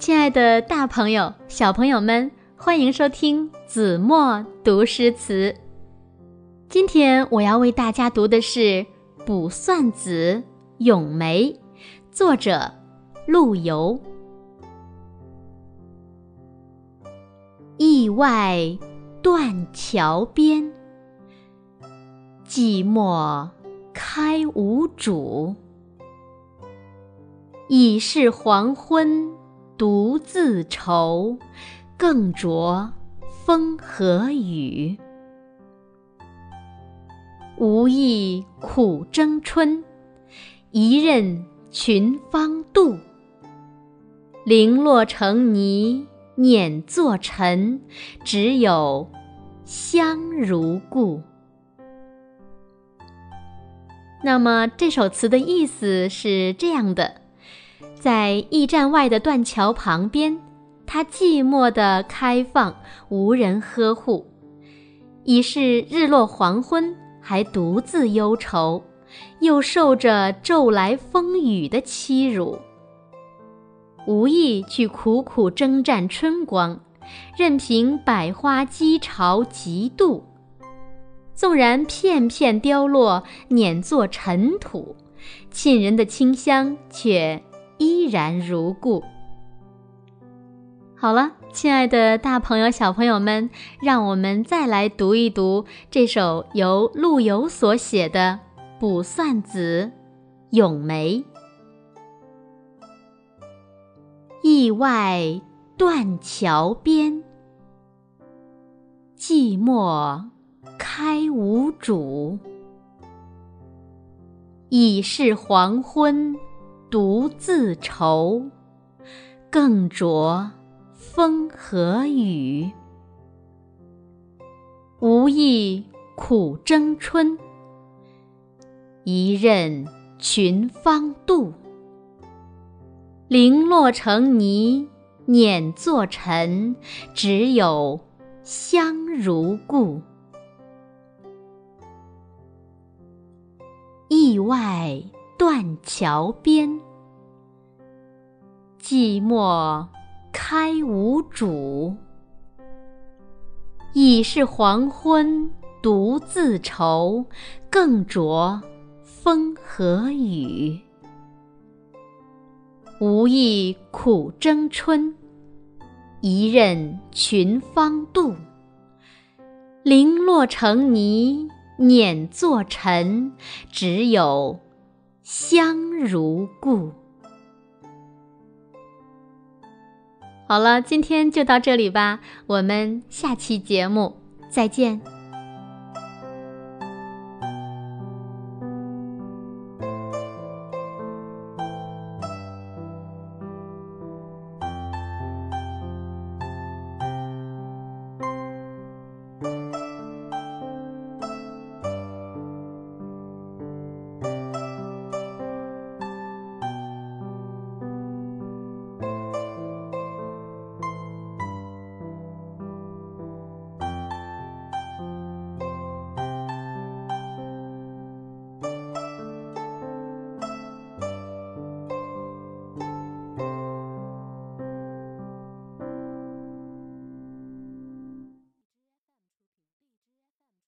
亲爱的，大朋友、小朋友们，欢迎收听子墨读诗词。今天我要为大家读的是《卜算子·咏梅》，作者陆游。驿外断桥边，寂寞开无主。已是黄昏。独自愁，更着风和雨。无意苦争春，一任群芳妒。零落成泥碾作尘，只有香如故。那么这首词的意思是这样的。在驿站外的断桥旁边，它寂寞地开放，无人呵护。已是日落黄昏，还独自忧愁，又受着骤来风雨的欺辱。无意去苦苦征战春光，任凭百花积巢嫉妒。纵然片片凋落，碾作尘土，沁人的清香却。依然如故。好了，亲爱的大朋友、小朋友们，让我们再来读一读这首由陆游所写的《卜算子·咏梅》。驿外断桥边，寂寞开无主。已是黄昏。独自愁，更着风和雨。无意苦争春，一任群芳妒。零落成泥碾作尘，只有香如故。意外。断桥边，寂寞开无主。已是黄昏，独自愁，更着风和雨。无意苦争春，一任群芳妒。零落成泥碾作尘，只有。香如故。好了，今天就到这里吧，我们下期节目再见。